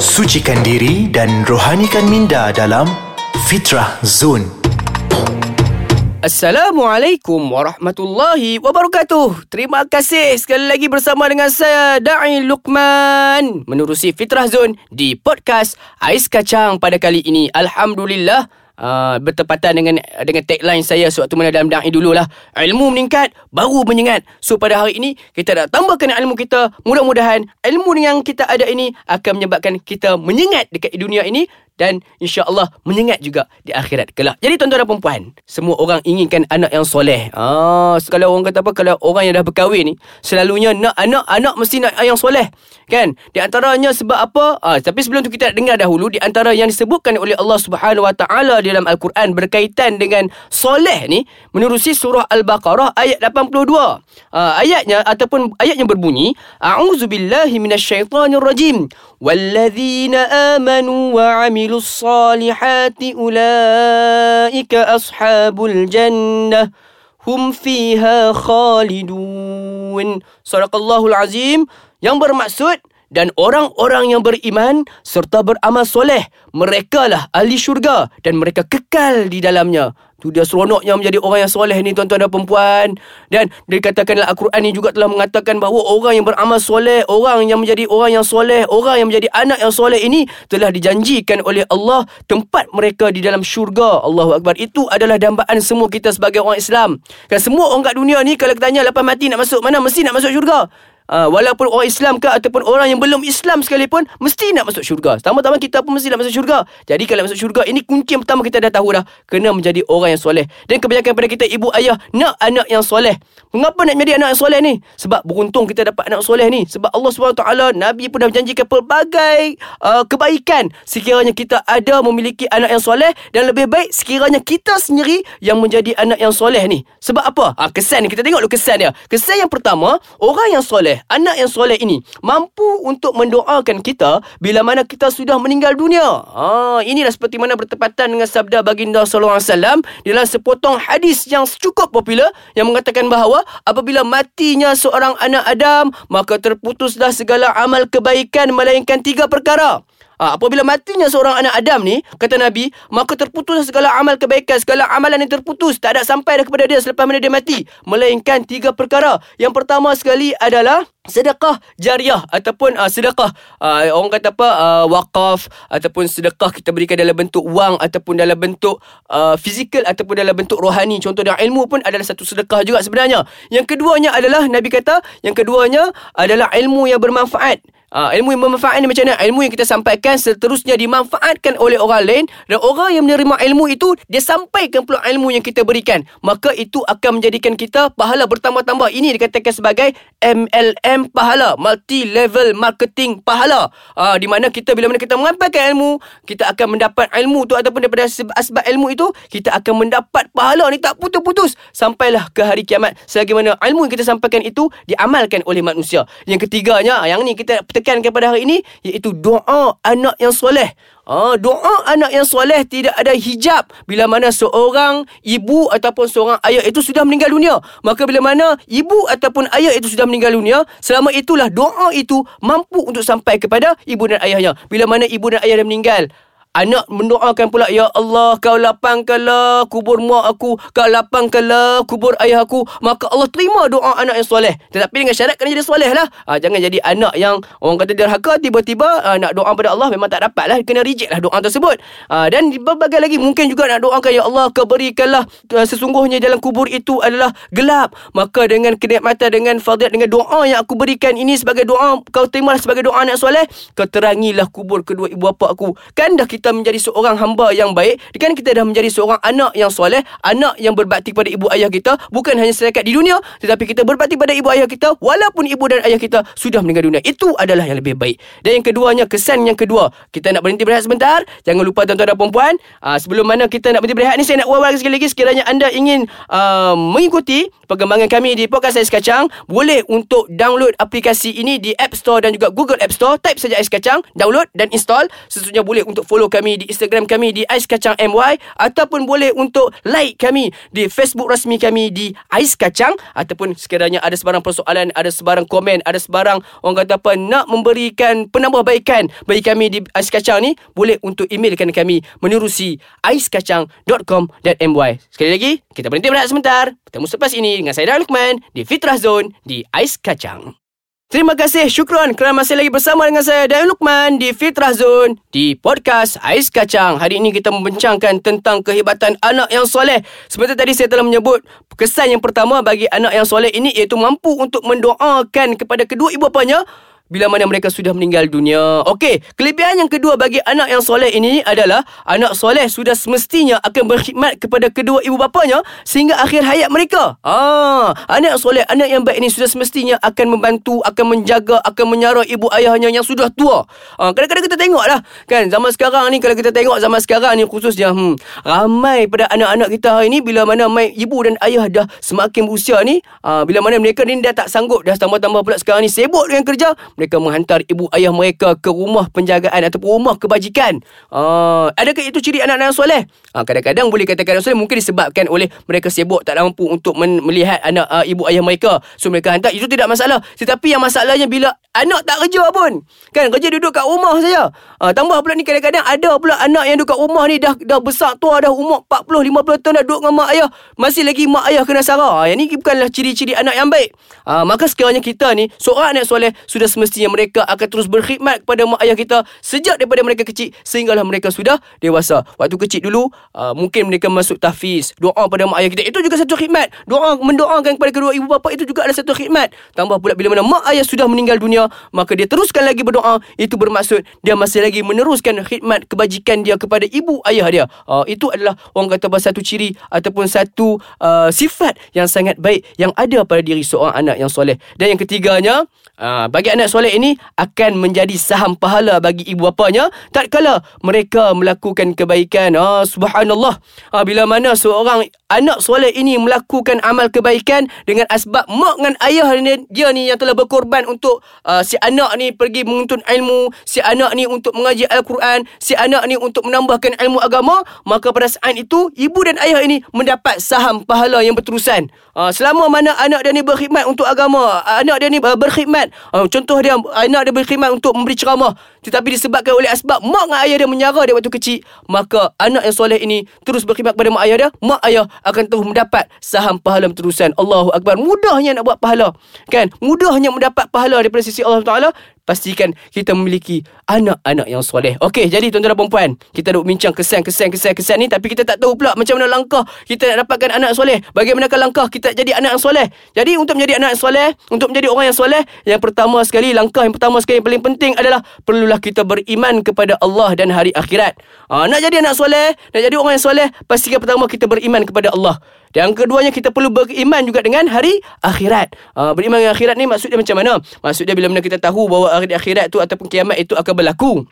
Sucikan diri dan rohanikan minda dalam Fitrah Zone. Assalamualaikum warahmatullahi wabarakatuh. Terima kasih sekali lagi bersama dengan saya Da'i Luqman menerusi Fitrah Zone di podcast Ais Kacang pada kali ini. Alhamdulillah Uh, bertepatan dengan dengan tagline saya sewaktu mana dalam da'i dululah. Ilmu meningkat baru menyengat. So pada hari ini kita nak tambahkan ilmu kita. Mudah-mudahan ilmu yang kita ada ini akan menyebabkan kita menyengat dekat dunia ini dan insya-Allah menyengat juga di akhirat kelak. Jadi tuan-tuan dan puan semua orang inginkan anak yang soleh. Ah, kalau orang kata apa kalau orang yang dah berkahwin ni selalunya nak anak anak mesti nak yang soleh. Kan? Di antaranya sebab apa? Ah, tapi sebelum tu kita nak dengar dahulu di antara yang disebutkan oleh Allah Subhanahu Wa Taala dalam Al-Quran berkaitan dengan soleh ni menerusi surah Al-Baqarah ayat 82. Ah, ayatnya ataupun ayatnya berbunyi A'udzubillahi minasyaitonirrajim. Walladzina amanu wa 'amilu وعملوا الصالحات أولئك أصحاب الجنة هم فيها خالدون صدق الله العظيم yang bermaksud dan orang-orang yang beriman serta beramal soleh mereka lah ahli syurga dan mereka kekal di dalamnya Tu dia seronoknya menjadi orang yang soleh ni tuan-tuan dan perempuan. Dan dikatakan dalam Al-Quran ni juga telah mengatakan bahawa orang yang beramal soleh, orang yang menjadi orang yang soleh, orang yang menjadi anak yang soleh ini telah dijanjikan oleh Allah tempat mereka di dalam syurga. Allahu Akbar. Itu adalah dambaan semua kita sebagai orang Islam. Kan semua orang kat dunia ni kalau kita tanya lepas mati nak masuk mana mesti nak masuk syurga. Uh, walaupun orang Islam ke ataupun orang yang belum Islam sekalipun mesti nak masuk syurga. Tama-tama kita pun mesti nak masuk syurga. Jadi kalau masuk syurga ini kunci yang pertama kita dah tahu dah kena menjadi orang yang soleh. Dan kebanyakan pada kita ibu ayah nak anak yang soleh. Mengapa nak menjadi anak yang soleh ni? Sebab beruntung kita dapat anak soleh ni. Sebab Allah SWT Nabi pun dah menjanjikan pelbagai uh, kebaikan sekiranya kita ada memiliki anak yang soleh dan lebih baik sekiranya kita sendiri yang menjadi anak yang soleh ni. Sebab apa? Ah kesan ni kita tengok dulu kesan dia. Kesan yang pertama, orang yang soleh anak yang soleh ini mampu untuk mendoakan kita bila mana kita sudah meninggal dunia. Ha, inilah seperti mana bertepatan dengan sabda baginda sallallahu alaihi wasallam dalam sepotong hadis yang cukup popular yang mengatakan bahawa apabila matinya seorang anak Adam maka terputuslah segala amal kebaikan melainkan tiga perkara. Ha, apabila matinya seorang anak Adam ni, kata Nabi, maka terputus segala amal kebaikan, segala amalan yang terputus, tak ada sampai dah kepada dia selepas mana dia mati. Melainkan tiga perkara. Yang pertama sekali adalah sedekah jariah ataupun uh, sedekah uh, orang kata apa uh, wakaf ataupun sedekah kita berikan dalam bentuk wang ataupun dalam bentuk uh, fizikal ataupun dalam bentuk rohani contoh dengan ilmu pun adalah satu sedekah juga sebenarnya yang keduanya adalah nabi kata yang keduanya adalah ilmu yang bermanfaat Uh, ilmu yang bermanfaat ni macam mana? Ilmu yang kita sampaikan seterusnya dimanfaatkan oleh orang lain dan orang yang menerima ilmu itu dia sampaikan pula ilmu yang kita berikan. Maka itu akan menjadikan kita pahala bertambah-tambah. Ini dikatakan sebagai MLM pahala, multi level marketing pahala. Uh, di mana kita bila mana kita mengampaikan ilmu, kita akan mendapat ilmu tu ataupun daripada sebab ilmu itu kita akan mendapat pahala ni tak putus-putus sampailah ke hari kiamat. Selagi mana ilmu yang kita sampaikan itu diamalkan oleh manusia. Yang ketiganya, yang ni kita tekan kepada hari ini iaitu doa anak yang soleh. Ah, doa anak yang soleh tidak ada hijab bila mana seorang ibu ataupun seorang ayah itu sudah meninggal dunia. Maka bila mana ibu ataupun ayah itu sudah meninggal dunia, selama itulah doa itu mampu untuk sampai kepada ibu dan ayahnya. Bila mana ibu dan ayah dah meninggal, Anak mendoakan pula Ya Allah kau lapangkanlah kubur mak aku Kau lapangkanlah kubur ayah aku. Maka Allah terima doa anak yang soleh. Tetapi dengan syarat kena jadi soleh lah. Ha, Jangan jadi anak yang Orang kata derhaka Tiba-tiba ha, nak doa pada Allah Memang tak dapat lah. Kena reject lah doa tersebut. Ha, Dan berbagai lagi Mungkin juga nak doakan Ya Allah kau berikanlah uh, Sesungguhnya dalam kubur itu adalah gelap. Maka dengan kenikmatan Dengan fadilat Dengan doa yang aku berikan Ini sebagai doa Kau terimalah sebagai doa anak soleh Kau terangilah kubur kedua ibu bapa aku. Kan dah kita kita menjadi seorang hamba yang baik. Kan kita dah menjadi seorang anak yang soleh anak yang berbakti kepada ibu ayah kita bukan hanya setakat di dunia tetapi kita berbakti pada ibu ayah kita walaupun ibu dan ayah kita sudah meninggal dunia. Itu adalah yang lebih baik. Dan yang keduanya kesan yang kedua kita nak berhenti berehat sebentar. Jangan lupa tuan-tuan dan puan-puan uh, sebelum mana kita nak berhenti berehat ni saya nak ulang sekali lagi. Sekiranya anda ingin uh, mengikuti perkembangan kami di Podcast Ais Kacang boleh untuk download aplikasi ini di App Store dan juga Google App Store. Type saja Ais Kacang download dan install. Sesudahnya boleh untuk follow kami di Instagram kami di Ais Kacang MY ataupun boleh untuk like kami di Facebook rasmi kami di Ais Kacang ataupun sekiranya ada sebarang persoalan, ada sebarang komen, ada sebarang orang kata apa nak memberikan penambahbaikan bagi kami di Ais Kacang ni boleh untuk emailkan kami menerusi aiskacang.com.my. Sekali lagi, kita berhenti berehat sebentar. Bertemu selepas ini dengan saya Dan Lukman di Fitrah Zone di Ais Kacang. Terima kasih, syukron kerana masih lagi bersama dengan saya Dan Lukman di Fitrah Zone di podcast Ais Kacang. Hari ini kita membincangkan tentang kehebatan anak yang soleh. Seperti tadi saya telah menyebut, kesan yang pertama bagi anak yang soleh ini iaitu mampu untuk mendoakan kepada kedua ibu bapanya bila mana mereka sudah meninggal dunia. Okey, kelebihan yang kedua bagi anak yang soleh ini adalah anak soleh sudah semestinya akan berkhidmat kepada kedua ibu bapanya sehingga akhir hayat mereka. Ah, anak soleh, anak yang baik ini sudah semestinya akan membantu, akan menjaga, akan menyara ibu ayahnya yang sudah tua. Ah, kadang-kadang kita tengoklah kan zaman sekarang ni kalau kita tengok zaman sekarang ni khususnya hmm, ramai pada anak-anak kita hari ni bila mana mai ibu dan ayah dah semakin berusia ni, ah, bila mana mereka ni dah tak sanggup dah tambah-tambah pula sekarang ni sibuk dengan kerja, mereka menghantar ibu ayah mereka ke rumah penjagaan ataupun rumah kebajikan. Uh, adakah itu ciri anak-anak soleh? Uh, kadang-kadang boleh katakan anak soleh mungkin disebabkan oleh mereka sibuk tak mampu untuk men- melihat anak uh, ibu ayah mereka. So mereka hantar itu tidak masalah. Tetapi yang masalahnya bila anak tak kerja pun. Kan kerja duduk kat rumah saja. Uh, tambah pula ni kadang-kadang ada pula anak yang duduk kat rumah ni dah dah besar tua dah umur 40 50 tahun dah duduk dengan mak ayah. Masih lagi mak ayah kena sarah. Yang ni bukanlah ciri-ciri anak yang baik. Uh, maka sekiranya kita ni seorang anak soleh sudah semestinya mereka akan terus berkhidmat kepada mak ayah kita sejak daripada mereka kecil sehinggalah mereka sudah dewasa. Waktu kecil dulu uh, mungkin mereka masuk tahfiz, doa pada mak ayah kita. Itu juga satu khidmat. Doa mendoakan kepada kedua ibu bapa itu juga ada satu khidmat. Tambah pula bila mana mak ayah sudah meninggal dunia, maka dia teruskan lagi berdoa. Itu bermaksud dia masih lagi meneruskan khidmat kebajikan dia kepada ibu ayah dia. Uh, itu adalah orang kata satu ciri ataupun satu uh, sifat yang sangat baik yang ada pada diri seorang anak yang soleh. Dan yang ketiganya, uh, bagi anak soleh ini akan menjadi saham pahala bagi ibu bapanya tak kala mereka melakukan kebaikan. Ah subhanallah. Ah bila mana seorang anak soleh ini melakukan amal kebaikan dengan asbab mak dengan ayah dia ni yang telah berkorban untuk uh, si anak ni pergi menuntut ilmu, si anak ni untuk mengaji al-Quran, si anak ni untuk menambahkan ilmu agama, maka pada saat itu ibu dan ayah ini mendapat saham pahala yang berterusan. Uh, selama mana anak dia ni berkhidmat untuk agama, anak dia ni uh, berkhidmat, uh, contoh dia anak dia berkhidmat untuk memberi ceramah tetapi disebabkan oleh asbab mak dan ayah dia menyara dia waktu kecil maka anak yang soleh ini terus berkhidmat kepada mak ayah dia mak ayah akan terus mendapat saham pahala terusan Allahu Akbar mudahnya nak buat pahala kan mudahnya mendapat pahala daripada sisi Allah Taala pastikan kita memiliki anak-anak yang soleh. Okey, jadi tuan-tuan dan puan kita duk bincang kesan-kesan kesan-kesan ni tapi kita tak tahu pula macam mana langkah kita nak dapatkan anak soleh. Bagaimanakah langkah kita jadi anak yang soleh? Jadi untuk menjadi anak yang soleh, untuk menjadi orang yang soleh, yang pertama sekali langkah yang pertama sekali yang paling penting adalah perlulah kita beriman kepada Allah dan hari akhirat. Ha, nak jadi anak soleh, nak jadi orang yang soleh, pastikan pertama kita beriman kepada Allah. Dan keduanya kita perlu beriman juga dengan hari akhirat. Uh, beriman dengan akhirat ni maksudnya macam mana? Maksudnya bila mana kita tahu bahawa hari akhirat tu ataupun kiamat itu akan berlaku.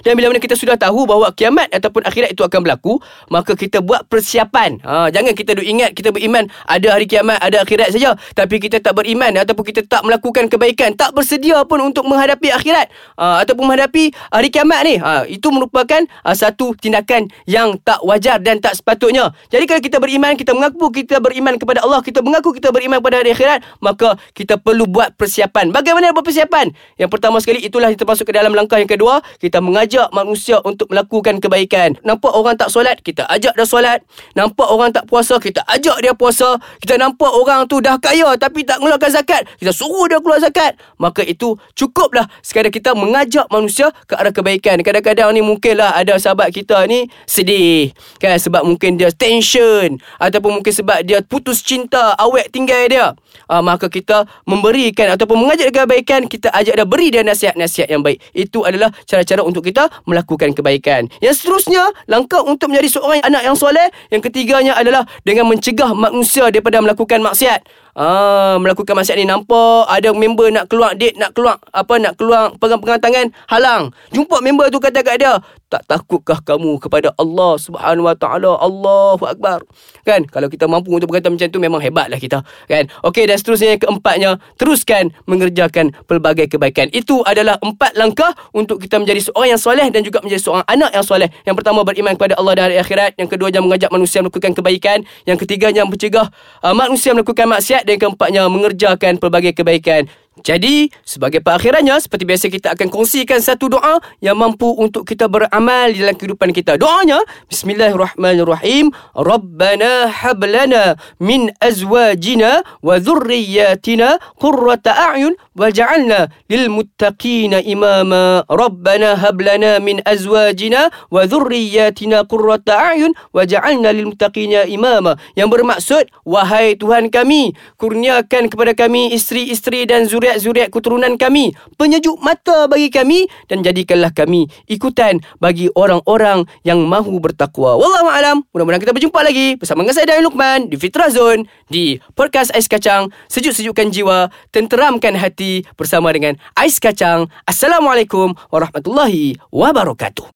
Dan bila mana kita sudah tahu bahawa kiamat ataupun akhirat itu akan berlaku, maka kita buat persiapan. Ha, jangan kita duk ingat kita beriman ada hari kiamat, ada akhirat saja. Tapi kita tak beriman ataupun kita tak melakukan kebaikan, tak bersedia pun untuk menghadapi akhirat ha, ataupun menghadapi hari kiamat ni. Ha, itu merupakan ha, satu tindakan yang tak wajar dan tak sepatutnya. Jadi kalau kita beriman, kita mengaku kita beriman kepada Allah, kita mengaku kita beriman pada hari akhirat, maka kita perlu buat persiapan. Bagaimana buat persiapan? Yang pertama sekali itulah kita masuk ke dalam langkah yang kedua, kita mengajak manusia untuk melakukan kebaikan. Nampak orang tak solat, kita ajak dia solat. Nampak orang tak puasa, kita ajak dia puasa. Kita nampak orang tu dah kaya tapi tak mengeluarkan zakat, kita suruh dia keluar zakat. Maka itu cukuplah sekadar kita mengajak manusia ke arah kebaikan. Kadang-kadang ni mungkinlah ada sahabat kita ni sedih. Kan sebab mungkin dia tension ataupun mungkin sebab dia putus cinta, awet tinggal dia. Uh, maka kita memberikan ataupun mengajak kebaikan, kita ajak dia beri dia nasihat-nasihat yang baik. Itu adalah cara-cara untuk kita melakukan kebaikan. Yang seterusnya, langkah untuk menjadi seorang anak yang soleh, yang ketiganya adalah dengan mencegah manusia daripada melakukan maksiat. Ah, melakukan maksiat ni nampak ada member nak keluar date nak keluar apa nak keluar pegang-pegang tangan halang. Jumpa member tu kata kat dia tak takutkah kamu kepada Allah Subhanahu Wa Taala? Allahu Akbar. Kan? Kalau kita mampu untuk berkata macam tu memang hebatlah kita. Kan? Okey dan seterusnya keempatnya teruskan mengerjakan pelbagai kebaikan. Itu adalah empat langkah untuk kita menjadi seorang yang soleh dan juga menjadi seorang anak yang soleh. Yang pertama beriman kepada Allah dan hari akhirat. Yang kedua yang mengajak manusia melakukan kebaikan. Yang ketiga yang mencegah uh, manusia melakukan maksiat dan yang keempatnya mengerjakan pelbagai kebaikan jadi, sebagai perakhirannya, seperti biasa kita akan kongsikan satu doa yang mampu untuk kita beramal dalam kehidupan kita. Doanya, Bismillahirrahmanirrahim. Rabbana hablana min azwajina wa dhurriyyatina qurrata a'yun waj'alna lil muttaqina imama. Rabbana hablana min azwajina wa dhurriyyatina qurrata a'yun waj'alna lil muttaqina imama. Yang bermaksud, wahai Tuhan kami, kurniakan kepada kami isteri-isteri dan zuriat zuriat-zuriat keturunan kami, penyejuk mata bagi kami dan jadikanlah kami ikutan bagi orang-orang yang mahu bertakwa. Wallahu alam. Mudah-mudahan kita berjumpa lagi bersama dengan saya Dan Luqman di Fitrah Zone di podcast Ais Kacang, sejuk-sejukkan jiwa, tenteramkan hati bersama dengan Ais Kacang. Assalamualaikum warahmatullahi wabarakatuh.